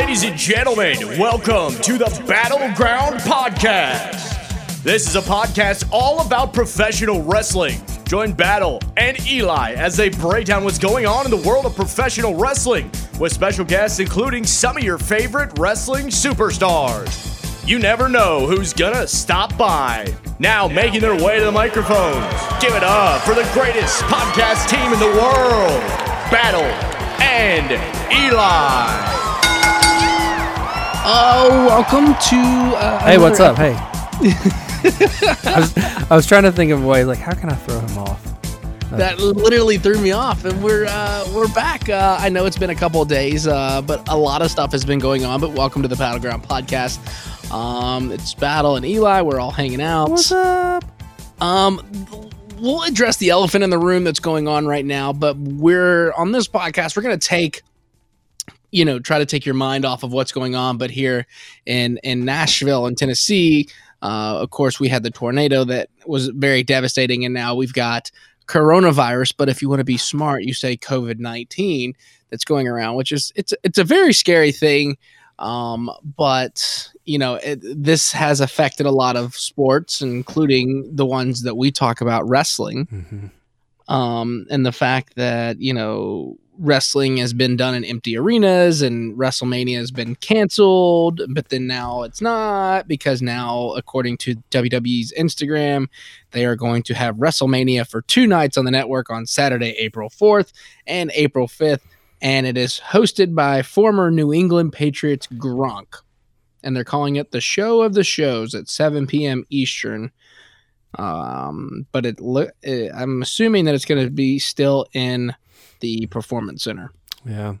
Ladies and gentlemen, welcome to the Battleground Podcast. This is a podcast all about professional wrestling. Join Battle and Eli as they break down what's going on in the world of professional wrestling with special guests including some of your favorite wrestling superstars. You never know who's gonna stop by. Now, making their way to the microphones, give it up for the greatest podcast team in the world Battle and Eli. Oh, welcome to. Uh, Hey, what's up? Hey. I, was, I was trying to think of a way, like, how can I throw him off? That literally threw me off, and we're uh, we're back. Uh, I know it's been a couple of days, uh, but a lot of stuff has been going on. But welcome to the Battleground Podcast. Um, it's Battle and Eli. We're all hanging out. What's up? Um, we'll address the elephant in the room that's going on right now, but we're on this podcast. We're going to take, you know, try to take your mind off of what's going on. But here in in Nashville in Tennessee, uh, of course, we had the tornado that was very devastating, and now we've got coronavirus. But if you want to be smart, you say COVID nineteen that's going around, which is it's it's a very scary thing. Um, but you know, it, this has affected a lot of sports, including the ones that we talk about, wrestling. Mm-hmm. Um, and the fact that you know wrestling has been done in empty arenas and WrestleMania has been canceled, but then now it's not because now, according to WWE's Instagram, they are going to have WrestleMania for two nights on the network on Saturday, April 4th and April 5th. And it is hosted by former New England Patriots Gronk. And they're calling it the show of the shows at 7 p.m. Eastern. Um, but it, lo- eh, I'm assuming that it's going to be still in the Performance Center. Yeah.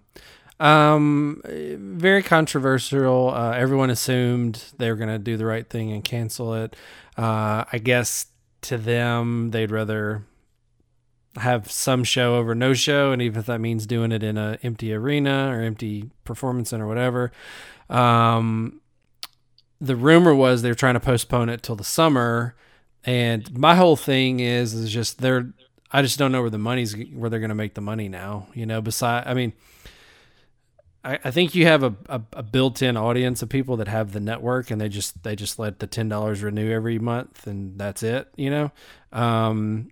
Um, very controversial. Uh, everyone assumed they were going to do the right thing and cancel it. Uh, I guess to them, they'd rather have some show over no show, and even if that means doing it in an empty arena or empty performance center whatever. Um, the rumor was they were trying to postpone it till the summer, and my whole thing is is just they're I just don't know where the money's where they're going to make the money now. You know, beside I mean, I, I think you have a, a, a built-in audience of people that have the network and they just they just let the ten dollars renew every month and that's it. You know, um,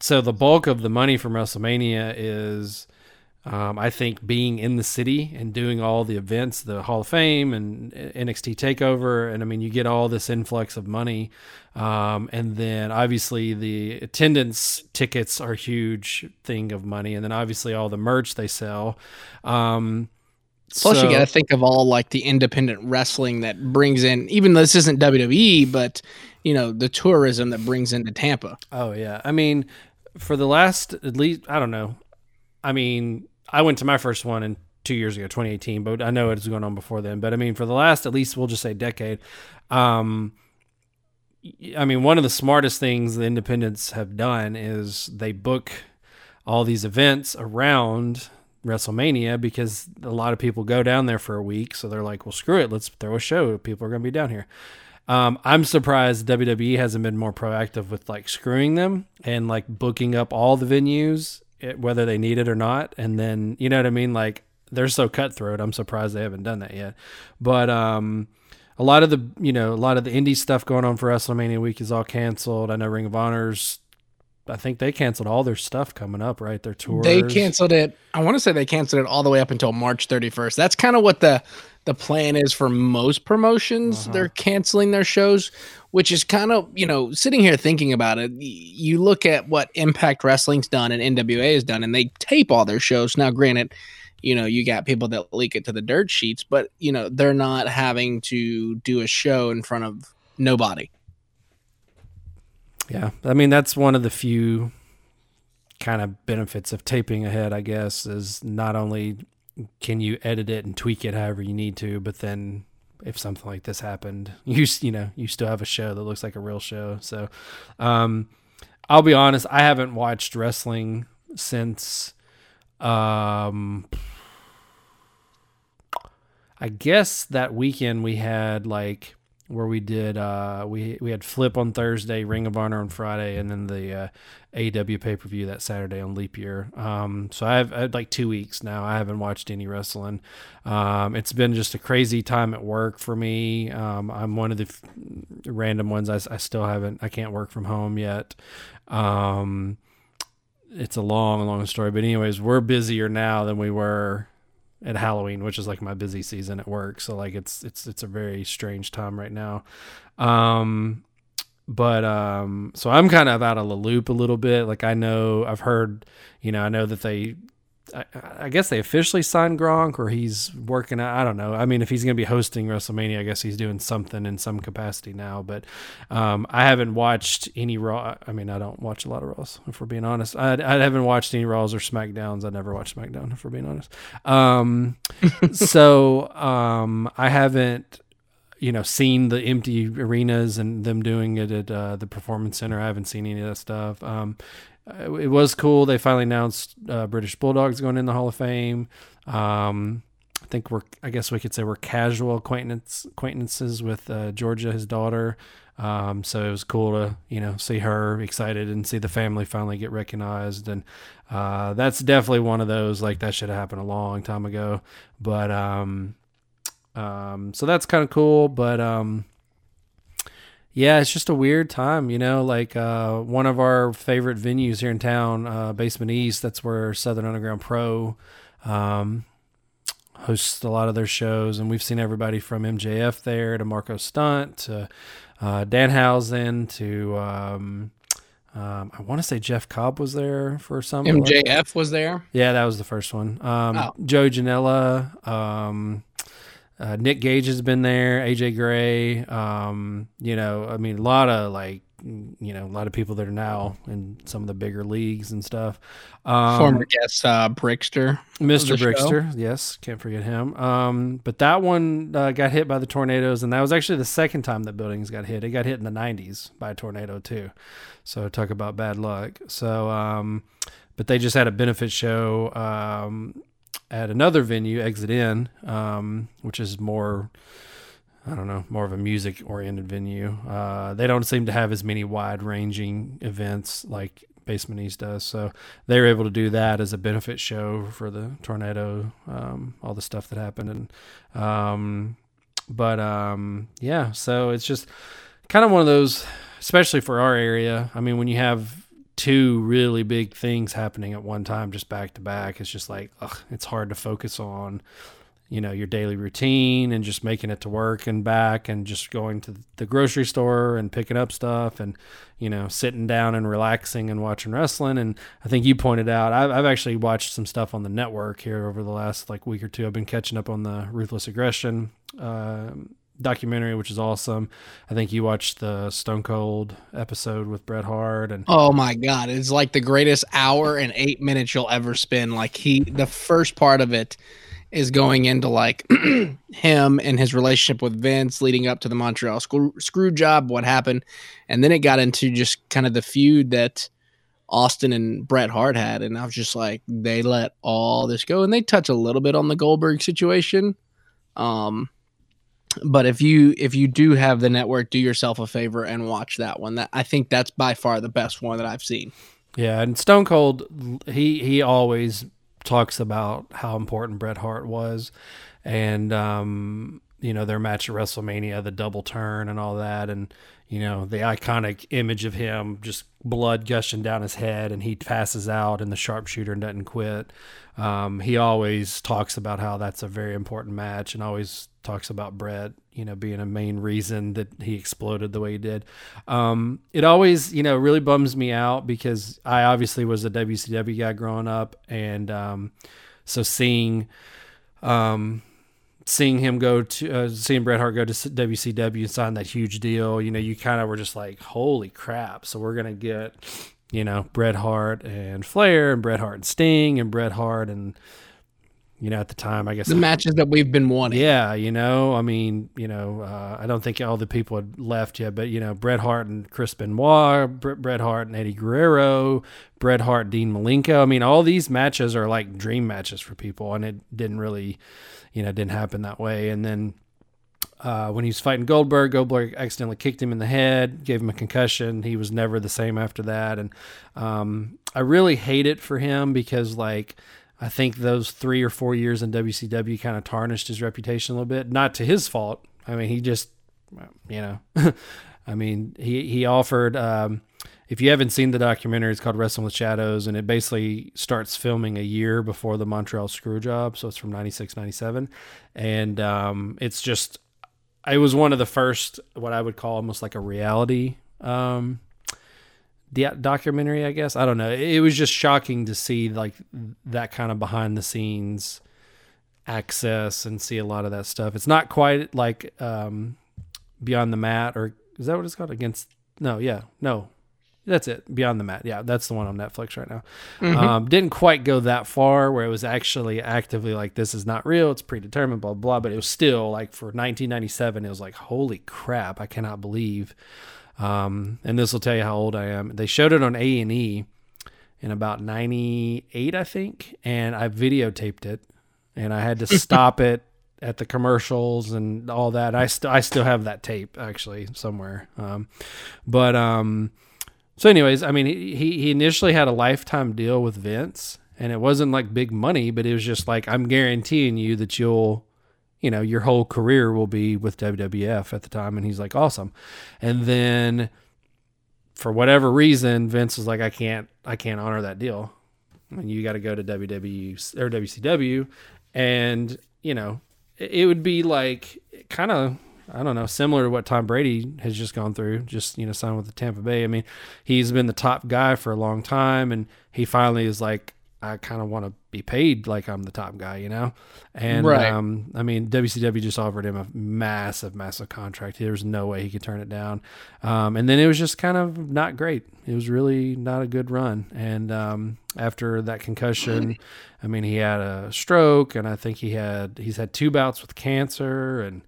so the bulk of the money from WrestleMania is. Um, I think being in the city and doing all the events, the Hall of Fame and NXT Takeover, and I mean, you get all this influx of money, um, and then obviously the attendance tickets are a huge thing of money, and then obviously all the merch they sell. Um, Plus, so- you got to think of all like the independent wrestling that brings in, even though this isn't WWE, but you know the tourism that brings into Tampa. Oh yeah. I mean, for the last at least I don't know. I mean, I went to my first one in two years ago, 2018, but I know it was going on before then. But I mean, for the last at least we'll just say decade. Um, I mean, one of the smartest things the independents have done is they book all these events around WrestleMania because a lot of people go down there for a week. So they're like, well, screw it. Let's throw a show. People are going to be down here. Um, I'm surprised WWE hasn't been more proactive with like screwing them and like booking up all the venues, eh, whether they need it or not. And then, you know what I mean? Like they're so cutthroat. I'm surprised they haven't done that yet. But, um, a lot of the, you know, a lot of the indie stuff going on for WrestleMania week is all canceled. I know Ring of Honor's, I think they canceled all their stuff coming up, right? Their tours. They canceled it. I want to say they canceled it all the way up until March 31st. That's kind of what the the plan is for most promotions. Uh-huh. They're canceling their shows, which is kind of you know sitting here thinking about it. You look at what Impact Wrestling's done and NWA has done, and they tape all their shows. Now, granted, you know you got people that leak it to the dirt sheets, but you know they're not having to do a show in front of nobody. Yeah, I mean that's one of the few kind of benefits of taping ahead, I guess, is not only can you edit it and tweak it however you need to, but then if something like this happened, you you know you still have a show that looks like a real show. So, um, I'll be honest, I haven't watched wrestling since, um, I guess that weekend we had like where we did uh, we we had Flip on Thursday, Ring of Honor on Friday, and then the uh, AEW pay per view that Saturday on Leap Year. Um, so I've, had like two weeks now. I haven't watched any wrestling. Um, it's been just a crazy time at work for me. Um, I'm one of the f- random ones. I, I, still haven't. I can't work from home yet. Um, it's a long, long story. But anyways, we're busier now than we were at Halloween, which is like my busy season at work. So like it's it's it's a very strange time right now. Um but um so I'm kind of out of the loop a little bit. Like I know I've heard, you know, I know that they I, I, guess they officially signed Gronk, or he's working. I don't know. I mean, if he's going to be hosting WrestleMania, I guess he's doing something in some capacity now. But um, I haven't watched any Raw. I mean, I don't watch a lot of Raws, if we're being honest. I, I haven't watched any Raws or SmackDowns. I never watched SmackDown, if we're being honest. Um, so um, I haven't you know, seen the empty arenas and them doing it at uh, the Performance Center. I haven't seen any of that stuff. Um, it was cool. They finally announced uh, British Bulldogs going in the Hall of Fame. Um, I think we're, I guess we could say we're casual acquaintance acquaintances with uh, Georgia, his daughter. Um, so it was cool to you know see her excited and see the family finally get recognized, and uh, that's definitely one of those like that should have happened a long time ago. But um, um, so that's kind of cool. But um, yeah, it's just a weird time, you know. Like uh, one of our favorite venues here in town, uh, Basement East. That's where Southern Underground Pro um, hosts a lot of their shows, and we've seen everybody from MJF there to Marco Stunt to uh, Danhausen to um, um, I want to say Jeff Cobb was there for some. MJF like was there. Yeah, that was the first one. Um, oh. Joe Janela. Um, uh, Nick Gage has been there, AJ Gray. Um, you know, I mean, a lot of like, you know, a lot of people that are now in some of the bigger leagues and stuff. Um, Former guest uh, Brickster, Mr. Brickster, show. yes, can't forget him. Um, but that one uh, got hit by the tornadoes, and that was actually the second time that buildings got hit. It got hit in the '90s by a tornado too. So talk about bad luck. So, um, but they just had a benefit show. Um, at another venue, Exit In, um, which is more, I don't know, more of a music oriented venue. Uh, they don't seem to have as many wide ranging events like Basement East does. So they were able to do that as a benefit show for the tornado, um, all the stuff that happened. And, um, but um, yeah, so it's just kind of one of those, especially for our area. I mean, when you have two really big things happening at one time, just back to back. It's just like, ugh, it's hard to focus on, you know, your daily routine and just making it to work and back and just going to the grocery store and picking up stuff and, you know, sitting down and relaxing and watching wrestling. And I think you pointed out, I've, I've actually watched some stuff on the network here over the last like week or two. I've been catching up on the Ruthless Aggression. Uh, documentary, which is awesome. I think you watched the Stone Cold episode with Bret Hart, and oh my god, it's like the greatest hour and eight minutes you'll ever spend. Like he, the first part of it is going into like him and his relationship with Vince leading up to the Montreal screw, screw job, what happened, and then it got into just kind of the feud that. Austin and Bret Hart had, and I was just like, they let all this go, and they touch a little bit on the Goldberg situation, um, but if you if you do have the network, do yourself a favor and watch that one. That I think that's by far the best one that I've seen. Yeah, and Stone Cold, he he always talks about how important Bret Hart was, and um, you know their match at WrestleMania, the double turn and all that, and you know the iconic image of him just blood gushing down his head, and he passes out, and the sharpshooter doesn't quit. Um, he always talks about how that's a very important match, and always talks about Bret, you know, being a main reason that he exploded the way he did. Um, it always, you know, really bums me out because I obviously was a WCW guy growing up, and um, so seeing, um, seeing him go to uh, seeing Bret Hart go to WCW and sign that huge deal, you know, you kind of were just like, holy crap! So we're gonna get, you know, Bret Hart and Flair and Bret Hart and Sting and Bret Hart and you know, at the time, I guess the matches that we've been wanting. Yeah, you know, I mean, you know, uh, I don't think all the people had left yet, but you know, Bret Hart and Chris Benoit, Bret Hart and Eddie Guerrero, Bret Hart, Dean Malenko. I mean, all these matches are like dream matches for people, and it didn't really, you know, didn't happen that way. And then uh, when he was fighting Goldberg, Goldberg accidentally kicked him in the head, gave him a concussion. He was never the same after that, and um, I really hate it for him because like I think those three or four years in WCW kind of tarnished his reputation a little bit. Not to his fault. I mean, he just, you know, I mean, he he offered. Um, if you haven't seen the documentary, it's called Wrestling with Shadows, and it basically starts filming a year before the Montreal Screwjob. So it's from 96, 97. And um, it's just, it was one of the first, what I would call almost like a reality um, documentary, I guess. I don't know. It was just shocking to see like that kind of behind the scenes access and see a lot of that stuff. It's not quite like um, Beyond the Mat or is that what it's called? Against no, yeah, no, that's it. Beyond the Mat. Yeah, that's the one on Netflix right now. Mm-hmm. Um, didn't quite go that far where it was actually actively like this is not real. It's predetermined. Blah blah. But it was still like for 1997. It was like holy crap! I cannot believe. Um, and this will tell you how old I am. They showed it on A and E in about 98, I think, and I videotaped it, and I had to stop it at the commercials and all that. I still I still have that tape actually somewhere. Um, but um so, anyways, I mean, he he initially had a lifetime deal with Vince, and it wasn't like big money, but it was just like I'm guaranteeing you that you'll, you know, your whole career will be with WWF at the time. And he's like, awesome. And then, for whatever reason, Vince was like, I can't, I can't honor that deal. And you got to go to WWE or WCW, and you know, it, it would be like kind of I don't know, similar to what Tom Brady has just gone through, just, you know, signed with the Tampa Bay. I mean, he's been the top guy for a long time and he finally is like, I kind of want to be paid like I'm the top guy, you know? And, right. um, I mean, WCW just offered him a massive, massive contract. There's no way he could turn it down. Um, and then it was just kind of not great. It was really not a good run. And, um, after that concussion, I mean, he had a stroke and I think he had, he's had two bouts with cancer and,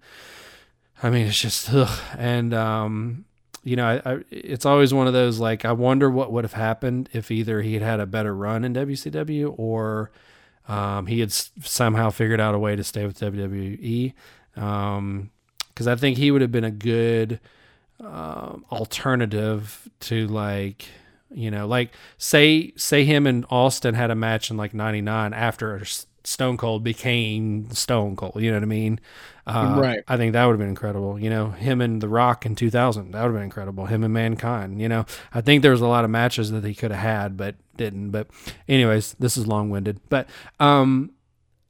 I mean, it's just, ugh. and um, you know, I, I, it's always one of those like I wonder what would have happened if either he had had a better run in WCW or um, he had somehow figured out a way to stay with WWE. Because um, I think he would have been a good uh, alternative to like you know like say say him and Austin had a match in like '99 after Stone Cold became Stone Cold. You know what I mean? Uh, right. I think that would have been incredible. You know, him and The Rock in 2000, that would have been incredible. Him and Mankind. You know, I think there was a lot of matches that he could have had, but didn't. But, anyways, this is long winded. But, um,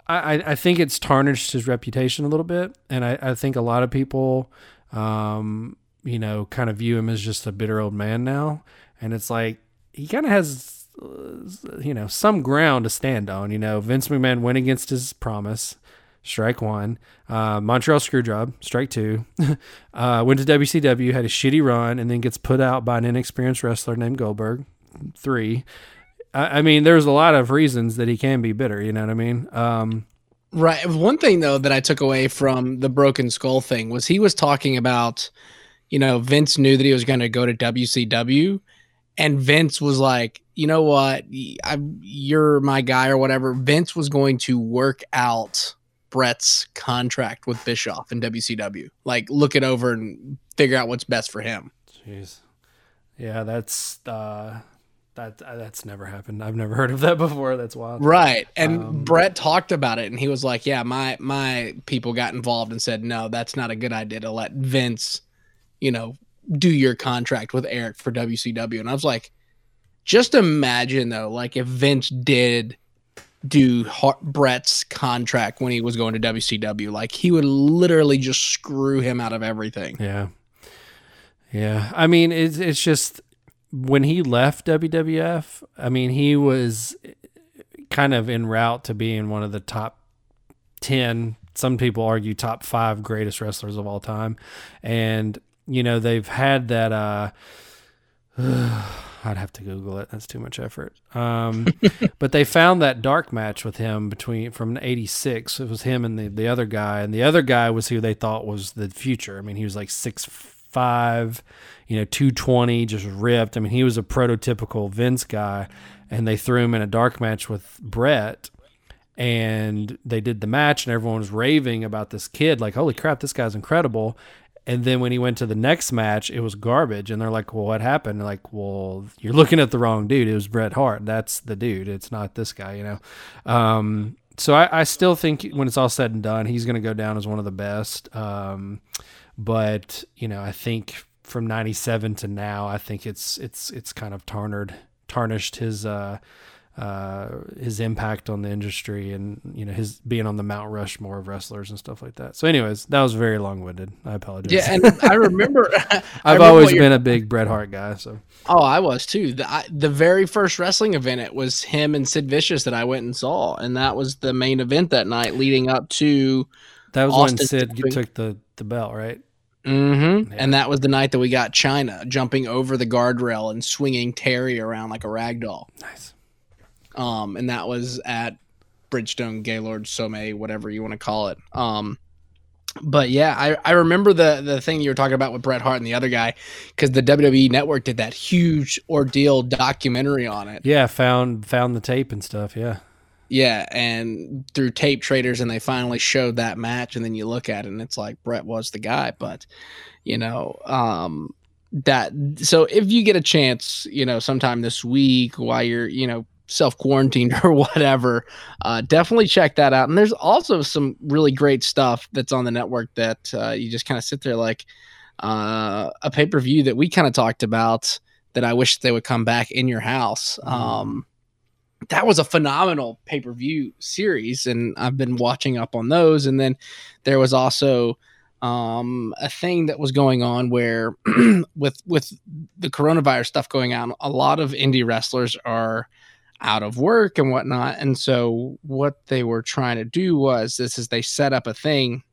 I, I think it's tarnished his reputation a little bit, and I, I think a lot of people, um, you know, kind of view him as just a bitter old man now, and it's like he kind of has you know, some ground to stand on. You know, Vince McMahon went against his promise. Strike one. Uh, Montreal Screwjob, strike two. uh, went to WCW, had a shitty run, and then gets put out by an inexperienced wrestler named Goldberg. Three. I, I mean, there's a lot of reasons that he can be bitter. You know what I mean? Um, right. One thing though that I took away from the broken skull thing was he was talking about, you know, Vince knew that he was going to go to WCW, and Vince was like, you know what, I, you're my guy or whatever. Vince was going to work out Bret's contract with Bischoff in WCW. Like, look it over and figure out what's best for him. Jeez, yeah, that's uh, that uh, that's never happened. I've never heard of that before. That's wild. Right, and um, Bret talked about it, and he was like, "Yeah, my my people got involved and said no, that's not a good idea to let Vince, you know, do your contract with Eric for WCW." And I was like just imagine though, like if Vince did do Bret's contract when he was going to WCW, like he would literally just screw him out of everything. Yeah, yeah. I mean, it's it's just when he left WWF. I mean, he was kind of en route to being one of the top ten. Some people argue top five greatest wrestlers of all time, and you know they've had that. uh I'd have to Google it. That's too much effort. Um, but they found that dark match with him between from '86. It was him and the, the other guy, and the other guy was who they thought was the future. I mean, he was like six five, you know, two twenty, just ripped. I mean, he was a prototypical Vince guy, and they threw him in a dark match with Bret, and they did the match and everyone was raving about this kid like holy crap this guy's incredible and then when he went to the next match it was garbage. And they're like well what happened? Like well you're looking at the wrong dude. It was bret hart. That's the dude. It's not this guy you know? Um, so I, I, still think when it's all said and done he's going to go down as one of the best. Um, but you know i think from 97 to now i think it's it's it's kind of tarnished tarnished his uh uh, his impact on the industry and you know his being on the Mount Rushmore of wrestlers and stuff like that. So, anyways, that was very long winded. I apologize. Yeah, and I remember I've I remember always been a big Bret Hart guy. So, oh, I was too. The, I, the very first wrestling event it was him and Sid Vicious that I went and saw, and that was the main event that night, leading up to. That was Austin when Sid jumping. took the the belt, right? Mm-hmm. Yeah. And that was the night that we got Chyna jumping over the guardrail and swinging Terry around like a rag doll. Nice. Um, and that was at Bridgestone Gaylord Some, whatever you want to call it. Um, but yeah, I, I remember the the thing you were talking about with Bret Hart and the other guy because the WWE Network did that huge ordeal documentary on it. Yeah, found found the tape and stuff. Yeah, yeah, and through tape traders, and they finally showed that match, and then you look at it, and it's like Bret was the guy. But you know, um, that so if you get a chance, you know, sometime this week while you're you know self quarantined or whatever, uh, definitely check that out. And there's also some really great stuff that's on the network that uh, you just kind of sit there like uh, a pay per view that we kind of talked about that I wish they would come back in your house. Mm. Um, that was a phenomenal pay per view series, and I've been watching up on those. And then there was also um, a thing that was going on where with with the coronavirus stuff going on, a lot of indie wrestlers are out of work and whatnot. And so what they were trying to do was this is they set up a thing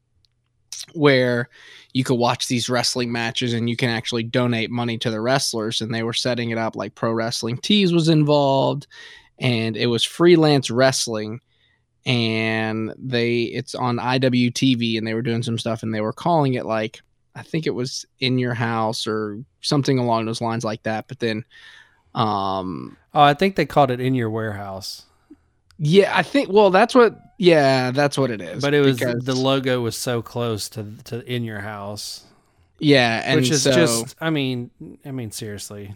where you could watch these wrestling matches and you can actually donate money to the wrestlers. And they were setting it up like Pro Wrestling Tees was involved and it was freelance wrestling and they it's on IWTV and they were doing some stuff and they were calling it like I think it was in your house or something along those lines like that. But then um, oh, I think they called it in your warehouse. Yeah, I think. Well, that's what. Yeah, that's what it is. But it was because, the logo was so close to to in your house. Yeah, and which is so, just. I mean, I mean, seriously,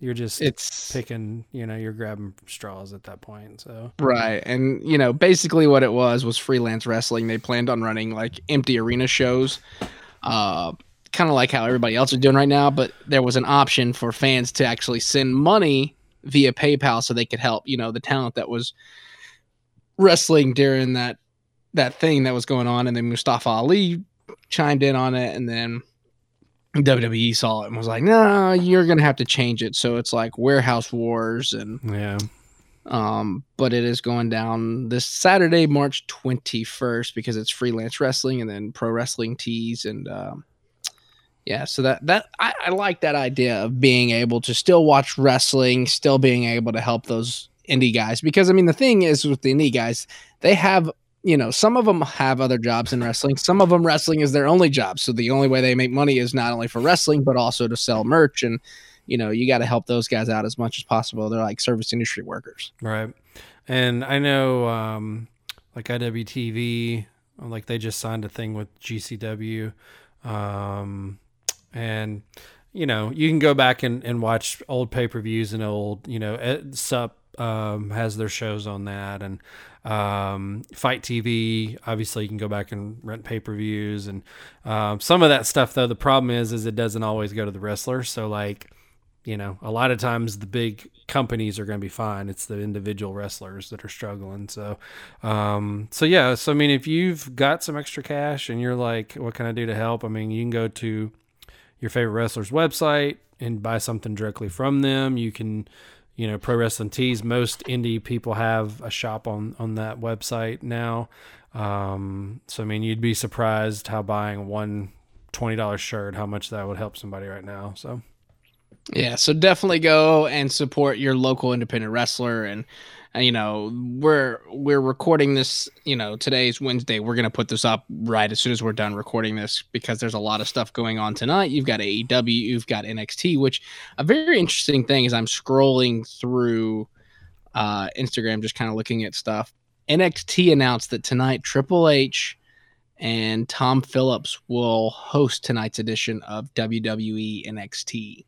you're just it's picking. You know, you're grabbing straws at that point. So right, and you know, basically what it was was freelance wrestling. They planned on running like empty arena shows. Uh, kind of like how everybody else is doing right now, but there was an option for fans to actually send money via PayPal so they could help, you know, the talent that was wrestling during that that thing that was going on and then Mustafa Ali chimed in on it and then WWE saw it and was like, "No, you're going to have to change it." So it's like Warehouse Wars and Yeah. Um, but it is going down this Saturday, March 21st because it's freelance wrestling and then pro wrestling tees and um yeah, so that that I, I like that idea of being able to still watch wrestling, still being able to help those indie guys because I mean the thing is with the indie guys, they have you know some of them have other jobs in wrestling. Some of them wrestling is their only job, so the only way they make money is not only for wrestling but also to sell merch and you know you got to help those guys out as much as possible. They're like service industry workers, right? And I know um, like IWTV, like they just signed a thing with GCW. Um, and you know you can go back and, and watch old pay-per-views and old you know sup um, has their shows on that. And um, FITE TV obviously you can go back and rent pay-per-views. And um, some of that stuff though the problem is is it doesn't always go to the wrestler. So like you know a lot of times the big companies are going to be fine. It's the individual wrestlers that are struggling. So um so yeah. So i mean if you've got some extra cash and you're like what can i do to help? I mean you can go to your favorite wrestler's website and buy something directly from them. You can, you know, Pro Wrestling Tees. Most indie people have a shop on on that website now. Um, so I mean, you'd be surprised how buying one twenty dollars shirt, how much that would help somebody right now. So. Yeah, so definitely go and support your local independent wrestler and you know we're we're recording this you know today's wednesday. We're going to put this up right as soon as we're done recording this because there's a lot of stuff going on tonight. You've got aew you've got nxt which a very interesting thing is i'm scrolling through uh instagram just kind of looking at stuff. NXT announced that tonight Triple H and Tom Phillips will host tonight's edition of WWE NXT.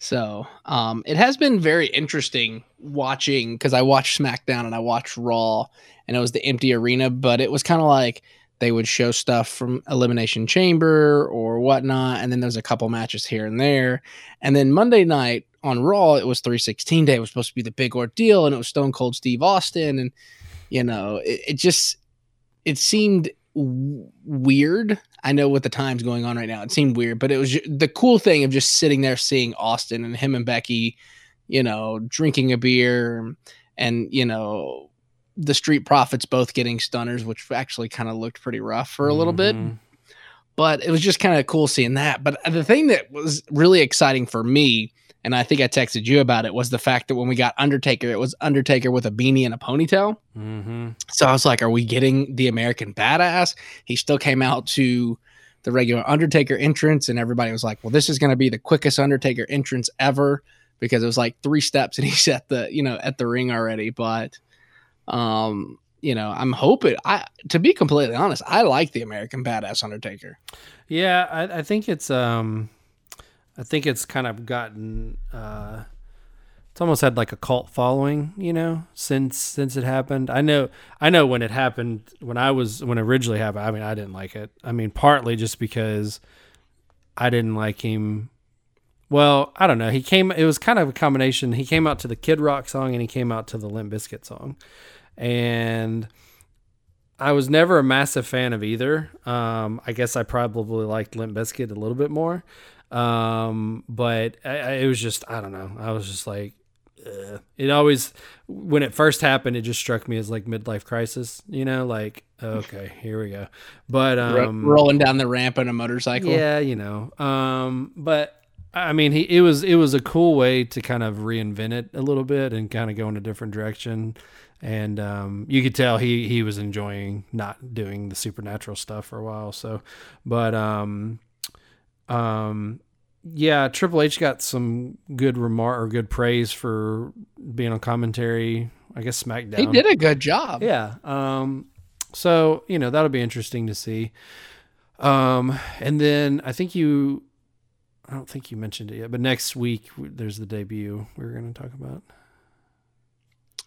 So um, it has been very interesting watching because I watched SmackDown and I watched Raw, and it was the empty arena, but it was kind of like they would show stuff from Elimination Chamber or whatnot, and then there's a couple matches here and there, and then Monday night on Raw it was 316 day. It was supposed to be the big ordeal, and it was Stone Cold Steve Austin, and you know it, it just it seemed w- weird. I know what the time's going on right now. It seemed weird, but it was ju- the cool thing of just sitting there seeing Austin and him and Becky, you know, drinking a beer and, you know, the Street Profits both getting stunners, which actually kind of looked pretty rough for a little bit. Mhm. But it was just kind of cool seeing that. But the thing that was really exciting for me, and I think I texted you about it, was the fact that when we got Undertaker, it was Undertaker with a beanie and a ponytail. Mhm. So I was like, are we getting the American badass? He still came out to the regular Undertaker entrance, and everybody was like, well, this is going to be the quickest Undertaker entrance ever because it was like three steps and he's at the, you know, at the ring already. But, um, you know, I'm hoping I, to be completely honest, I like the American badass Undertaker. Yeah, I, I think it's um, I think it's kind of gotten uh, it's almost had like a cult following, you know, since since it happened. I know, I know when it happened when I was when it originally happened. I mean, I didn't like it. I mean, partly just because I didn't like him. Well, I don't know. He came. It was kind of a combination. He came out to the Kid Rock song and he came out to the Limp Bizkit song, and I was never a massive fan of either. Um, I guess I probably liked Limp Bizkit a little bit more. Um, but I, I, it was just, I don't know. I was just like, ugh. it always, when it first happened, it just struck me as like midlife crisis, you know, like, okay, here we go. But, Ro- um, rolling down the ramp on a motorcycle. yeah, you know. Um, but I mean, he it was it was a cool way to kind of reinvent it a little bit and kind of go in a different direction. And um, you could tell he he was enjoying not doing the supernatural stuff for a while. So, but um, um, yeah, Triple H got some good remark or good praise for being on commentary. I guess SmackDown. He did a good job. Yeah. Um, so you know that'll be interesting to see. Um, and then I think you, I don't think you mentioned it yet, but next week there's the debut we are going to talk about.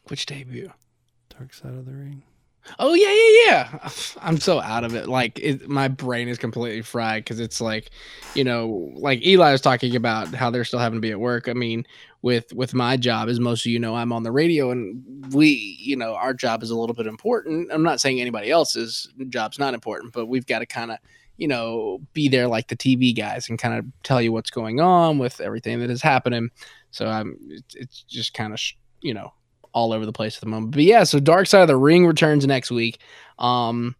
Which debut? Dark Side of the Ring. Oh yeah, yeah, yeah. I'm so out of it. Like it, my brain is completely fried because it's like, you know, like Eli was talking about how they're still having to be at work. I mean, with with my job, as most of you know, I'm on the radio, and we, you know, our job is a little bit important. I'm not saying anybody else's job's not important, but we've got to kind of, you know, be there like the TV guys and kind of tell you what's going on with everything that is happening. So I'm, it's, it's just kind of, you know, all over the place at the moment. But yeah, so Dark Side of the Ring returns next week. Um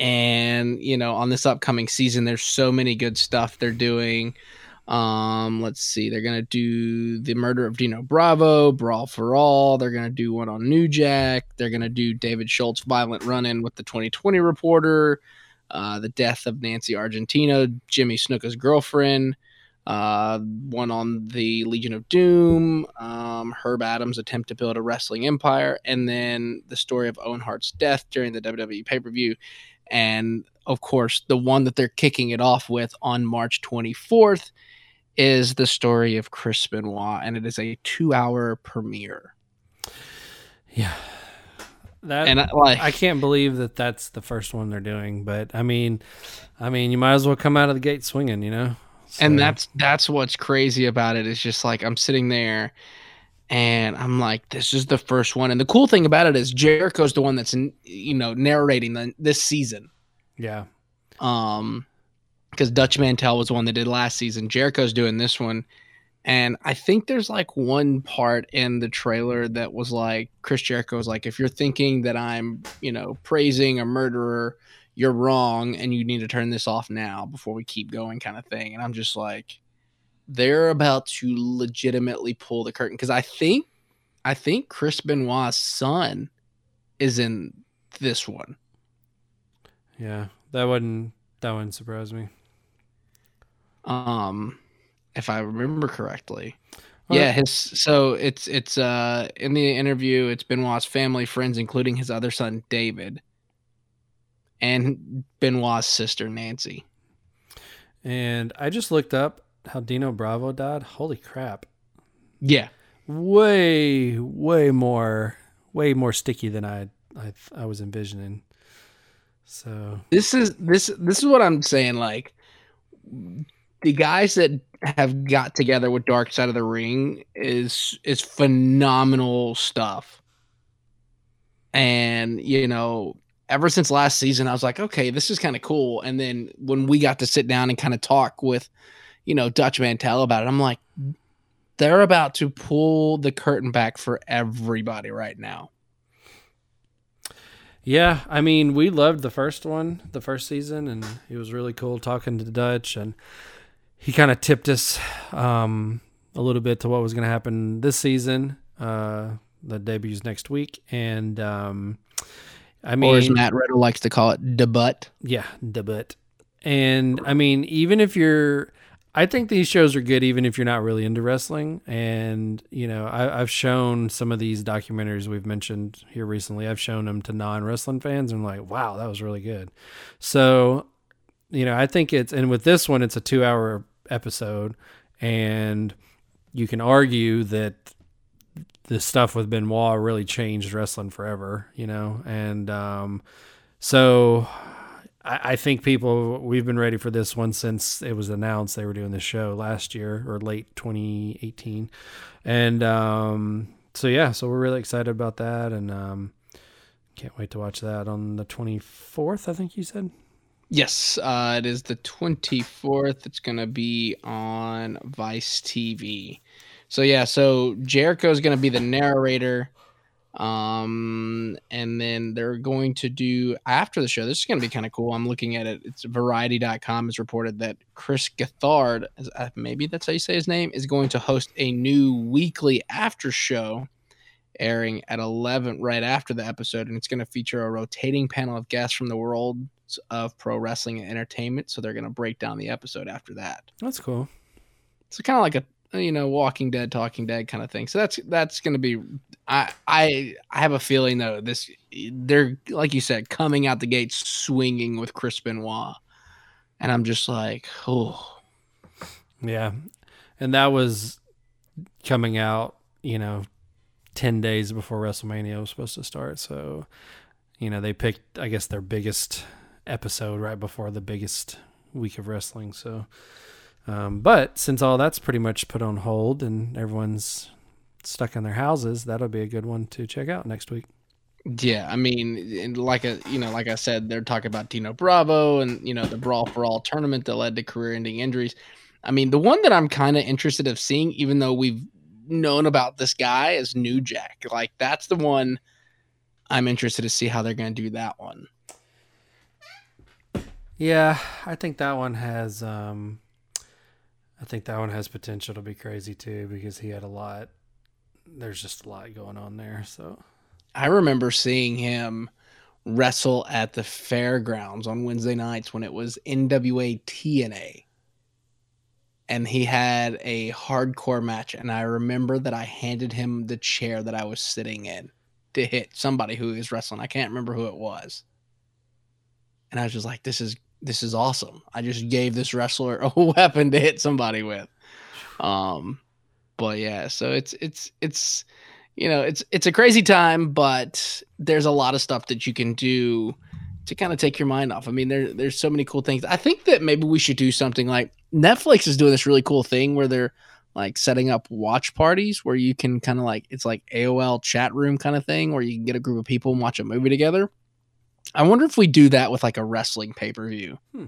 and you know, on this upcoming season there's so many good stuff they're doing. Um let's see. They're to do The Murder of Dino Bravo, Brawl for All. They're to do one on New Jack. They're to do David Schultz violent run-in with the 2020 reporter. Uh, the death of Nancy Argentino, Jimmy Snuka's girlfriend uh, one on the Legion of Doom, um, Herb Abrams' attempt to build a wrestling empire, and then the story of Owen Hart's death during the WWE pay per view. And of course, the one that they're kicking it off with on March 24th is the story of Chris Benoit, and it is a two hour premiere. Yeah. That And I, like, I can't believe that that's the first one they're doing, but I mean, I mean, you might as well come out of the gate swinging, you know. And that's that's what's crazy about it. It's just like I'm sitting there and I'm like, this is the first one. And the cool thing about it is Jericho's the one that's you know narrating the, this season. yeah, Um, because Dutch Mantell was the one that did last season. Jericho's doing this one, and I think there's like one part in the trailer that was like Chris Jericho was like, if you're thinking that I'm you know praising a murderer, you're wrong, and you need to turn this off now before we keep going, kind of thing. And I'm just like, they're about to legitimately pull the curtain because I think, I think Chris Benoit's son is in this one. yeah, that wouldn't that wouldn't surprise me. um if i remember correctly Yeah, his so it's it's uh in the interview it's Benoit's family, friends, including his other son David, and Benoit's sister Nancy. And I just looked up how Dino Bravo died. Holy crap! Yeah, way way more way more sticky than I I I was envisioning. So this is this this is what I'm saying. Like the guys that have got together with Dark Side of the Ring is is phenomenal stuff. And you know, ever since last season, I was like, okay, this is kind of cool. And then when we got to sit down and kind of talk with, you know, Dutch Mantell about it, I'm like, they're about to pull the curtain back for everybody right now. Yeah, I mean, we loved the first one, the first season, and it was really cool talking to Dutch, and he kind of tipped us um, a little bit to what was going to happen this season. Uh, the debuts next week, and um, I mean, or as Matt Riddle likes to call it, debut. Yeah, debut. And I mean, even if you're I think these shows are good even if you're not really into wrestling. And, you know, I, have shown some of these documentaries we've mentioned here recently, I've shown them to non wrestling fans and I'm like, wow, that was really good. So, you know, I think it's, and with this one, it's a two hour episode. And you can argue that the stuff with Benoit really changed wrestling forever, you know? And, um, so I, I think people we've been ready for this one since it was announced they were doing the show last year or late 2018, and um, so yeah, so we're really excited about that, and um, can't wait to watch that on the 24th. I think you said. Yes, uh, it is the 24th. It's going to be on Vice TV. So, yeah, so Jericho is going to be the narrator. Um, and then they're going to do after the show. This is going to be kind of cool. I'm looking at it. It's variety.com has reported that Chris Gethard, uh, maybe that's how you say his name, is going to host a new weekly after show airing at 11 right after the episode. And it's going to feature a rotating panel of guests from the world of pro wrestling and entertainment. So they're going to break down the episode after that. That's cool. It's kind of like a Uh, you know Walking Dead, Talking Dead kind of thing. So that's that's going to be. I I I have a feeling though this they're like you said coming out the gate swinging with Chris Benoit, and I'm just like oh yeah, and that was coming out you know ten days before WrestleMania was supposed to start. So you know they picked I guess their biggest episode right before the biggest week of wrestling. So um, but since all that's pretty much put on hold and everyone's stuck in their houses, that'll be a good one to check out next week. Yeah, I mean, like a you know, like I said, they're talking about Dino Bravo and you know the Brawl for All tournament that led to career-ending injuries. I mean, the one that I'm kind of interested of seeing, even though we've known about this guy, is New Jack. Like that's the one I'm interested to see how they're going to do that one. Yeah, I think that one has um, I think that one has potential to be crazy too because he had a lot. There's just a lot going on there. So I remember seeing him wrestle at the fairgrounds on Wednesday nights when it was NWA TNA. And he had a hardcore match. And I remember that I handed him the chair that I was sitting in to hit somebody who was wrestling. I can't remember who it was. And I was just like, this is this is awesome. I just gave this wrestler a weapon to hit somebody with. Um, but yeah, so it's it's it's you know it's it's a crazy time, but there's a lot of stuff that you can do to kind of take your mind off. I mean, there there's so many cool things. I think that maybe we should do something like Netflix is doing this really cool thing where they're like setting up watch parties where you can kind of like it's like AOL chat room kind of thing where you can get a group of people and watch a movie together. I wonder if we do that with like a wrestling pay per view. Hmm.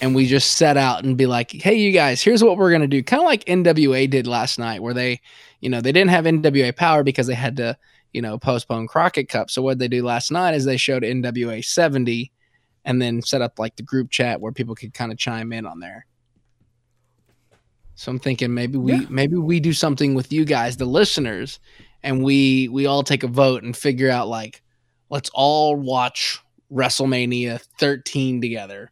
And we just set out and be like, hey, you guys, here's what we're going to do. Kind of like NWA did last night, where they, you know, they didn't have NWA power because they had to, you know, postpone Crockett Cup. So what they do last night is they showed NWA 70 and then set up like the group chat where people could kind of chime in on there. So I'm thinking maybe we yeah. maybe we do something with you guys, the listeners, and we we all take a vote and figure out like let's all watch WrestleMania 13 together.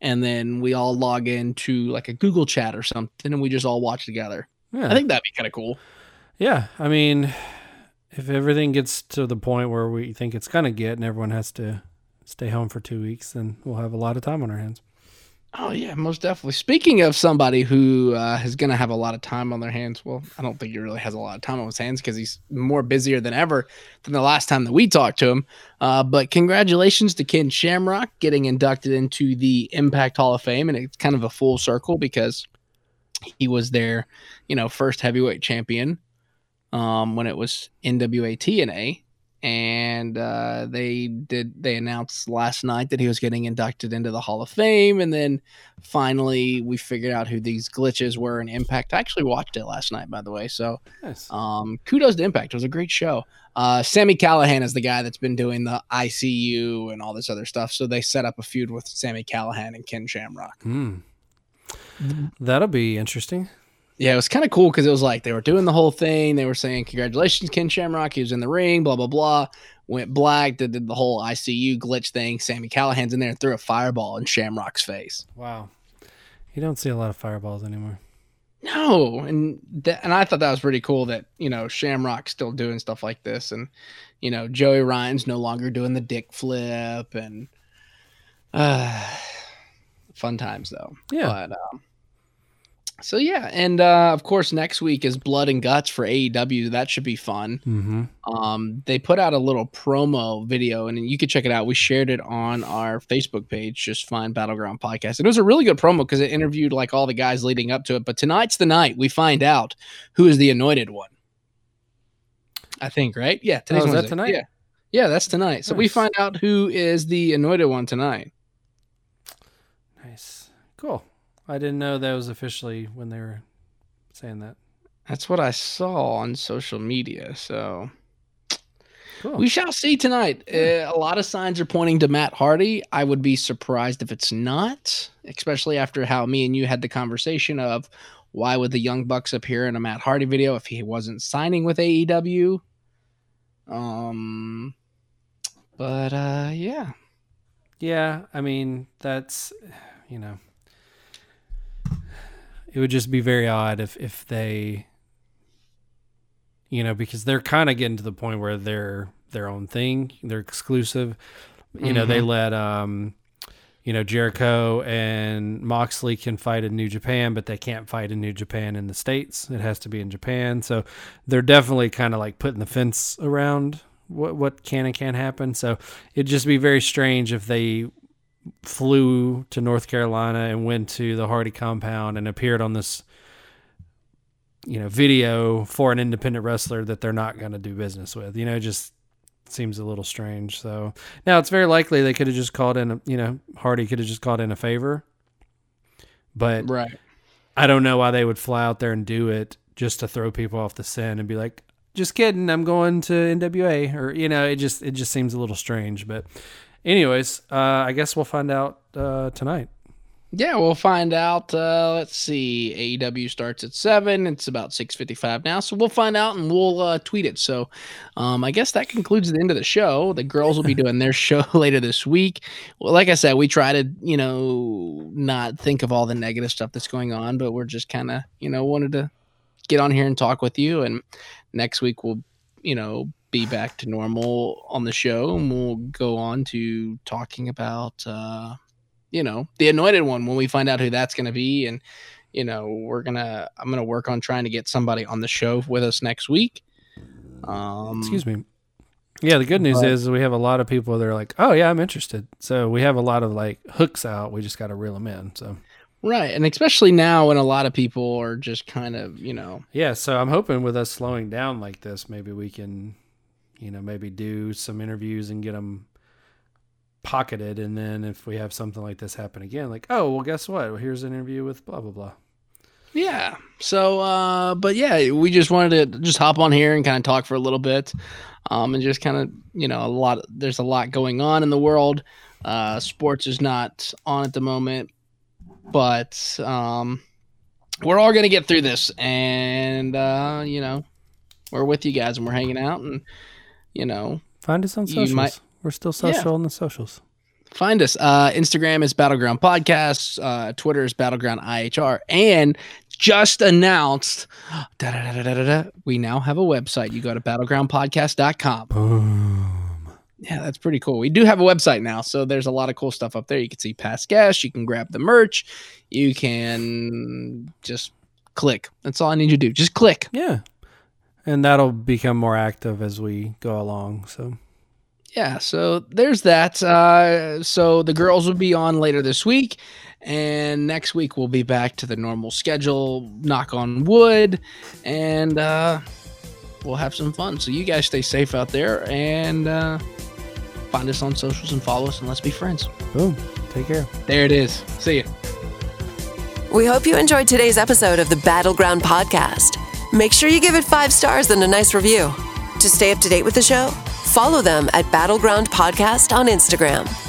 And then we all log into like a Google chat or something and we just all watch together. Yeah. I think that'd be kind of cool. Yeah, I mean, if everything gets to the point where we think it's gonna get, and everyone has to stay home for two weeks, then we'll have a lot of time on our hands. Oh yeah, most definitely. Speaking of somebody who uh, is going to have a lot of time on their hands, well, I don't think he really has a lot of time on his hands because he's more busier than ever than the last time that we talked to him. Uh, but congratulations to Ken Shamrock getting inducted into the Impact Hall of Fame, and it's kind of a full circle because he was their, you know, first heavyweight champion um, when it was NWA TNA, and uh, they did they announced last night that he was getting inducted into the Hall of Fame, and then finally we figured out who these glitches were in Impact. I actually watched it last night, by the way, so Nice. um, kudos to Impact. It was a great show. Uh, Sami Callihan is the guy that's been doing the ICU and all this other stuff, so they set up a feud with Sami Callihan and Ken Shamrock. Hmm. That'll be interesting. Yeah, it was kind of cool because it was like they were doing the whole thing. They were saying, Congratulations, Ken Shamrock. He was in the ring, blah, blah, blah. Went black, did, did the whole ICU glitch thing. Sami Callihan's in there and threw a fireball in Shamrock's face. Wow. You don't see a lot of fireballs anymore. No, and that, and I thought that was pretty cool that you know Shamrock's still doing stuff like this, and you know Joey Ryan's no longer doing the dick flip, and uh, fun times though. Yeah. But um, so yeah, and uh, of course next week is Blood and Guts for AEW. That should be fun. Mm-hmm. Um, they put out a little promo video, and you can check it out. We shared it on our Facebook page. Just find Battleground Podcast. And it was a really good promo because it interviewed like all the guys leading up to it. But tonight's the night we find out who is the anointed one. I think right. Yeah, Oh, that tonight? Yeah, yeah, that's tonight. So we find out who is the anointed one tonight. Nice. Cool. I didn't know that was officially when they were saying that. That's what I saw on social media. So Cool. We shall see tonight. Uh, a lot of signs are pointing to Matt Hardy. I would be surprised if it's not, especially after how me and you had the conversation of why would the Young Bucks appear in a Matt Hardy video if he wasn't signing with AEW. Um, but uh, yeah, Yeah, I mean that's you know it would just be very odd if if they you know because they're kind of getting to the point where they're their own thing, they're exclusive. You know, they let um you know Jericho and Moxley can fight in New Japan, but they can't fight in New Japan in the states. It has to be in Japan. So they're definitely kind of like putting the fence around what what can and can't happen. So it'd just be very strange if they flew to North Carolina and went to the Hardy compound and appeared on this you know video for an independent wrestler that they're not going to do business with. You know, it just seems a little strange. So now it's very likely they could have just called in, a, you know, Hardy could have just called in a favor. But right. I don't know why they would fly out there and do it just to throw people off the scent and be like, just kidding, I'm going to NWA or you know, it just it just seems a little strange. But anyways, uh, I guess we'll find out uh, tonight. Yeah, we'll find out. Uh, let's see. AEW starts at seven. It's about six fifty-five now, so we'll find out and we'll uh, tweet it. So, um, I guess that concludes the end of the show. The girls will be doing their show later this week. Well, like I said, we try to, you know, not think of all the negative stuff that's going on, but we're just kind of, you know, wanted to get on here and talk with you. And next week we'll, you know, be back to normal on the show, and we'll go on to talking about. Uh, you know the anointed one when we find out who that's going to be and you know we're gonna i'm gonna work on trying to get somebody on the show with us next week um Excuse me. Yeah, the good news but- is we have a lot of people that are like, "Oh yeah, I'm interested." So we have a lot of like hooks out. We just got to reel them in. So right and especially now when a lot of people are just kind of you know yeah, so I'm hoping with us slowing down like this, maybe we can, you know, maybe do some interviews and get them pocketed, and then if we have something like this happen again, like, oh well, guess what? Here's an interview with blah blah blah. yeah so uh but yeah we just wanted to just hop on here and kind of talk for a little bit um and just kind of you know a lot there's a lot going on in the world uh sports is not on at the moment but um we're all gonna get through this and uh you know we're with you guys and we're hanging out and you know Find us on socials. might- We're still social on the socials. find us uh instagram is battleground podcasts uh twitter is battleground ihr and just announced da, da, da, we now have a website. You go to battlegroundpodcast.com. Boom. Yeah, that's pretty cool. We do have a website now, so there's a lot of cool stuff up there. You can see past guests, you can grab the merch, you can just click. That's all I need you to do. Just click. Yeah. And that'll become more active as we go along. So yeah, so there's that. Uh, so the girls will be on later this week, and next week we'll be back to the normal schedule. Knock on wood, and uh, we'll have some fun. So you guys stay safe out there, and uh, find us on socials and follow us, and let's be friends. boom. Take care. There it is. See you. We hope you enjoyed today's episode of the Battleground Podcast. Make sure you give it five stars and a nice review. To stay up to date with the show, follow them at Battleground Podcast on Instagram.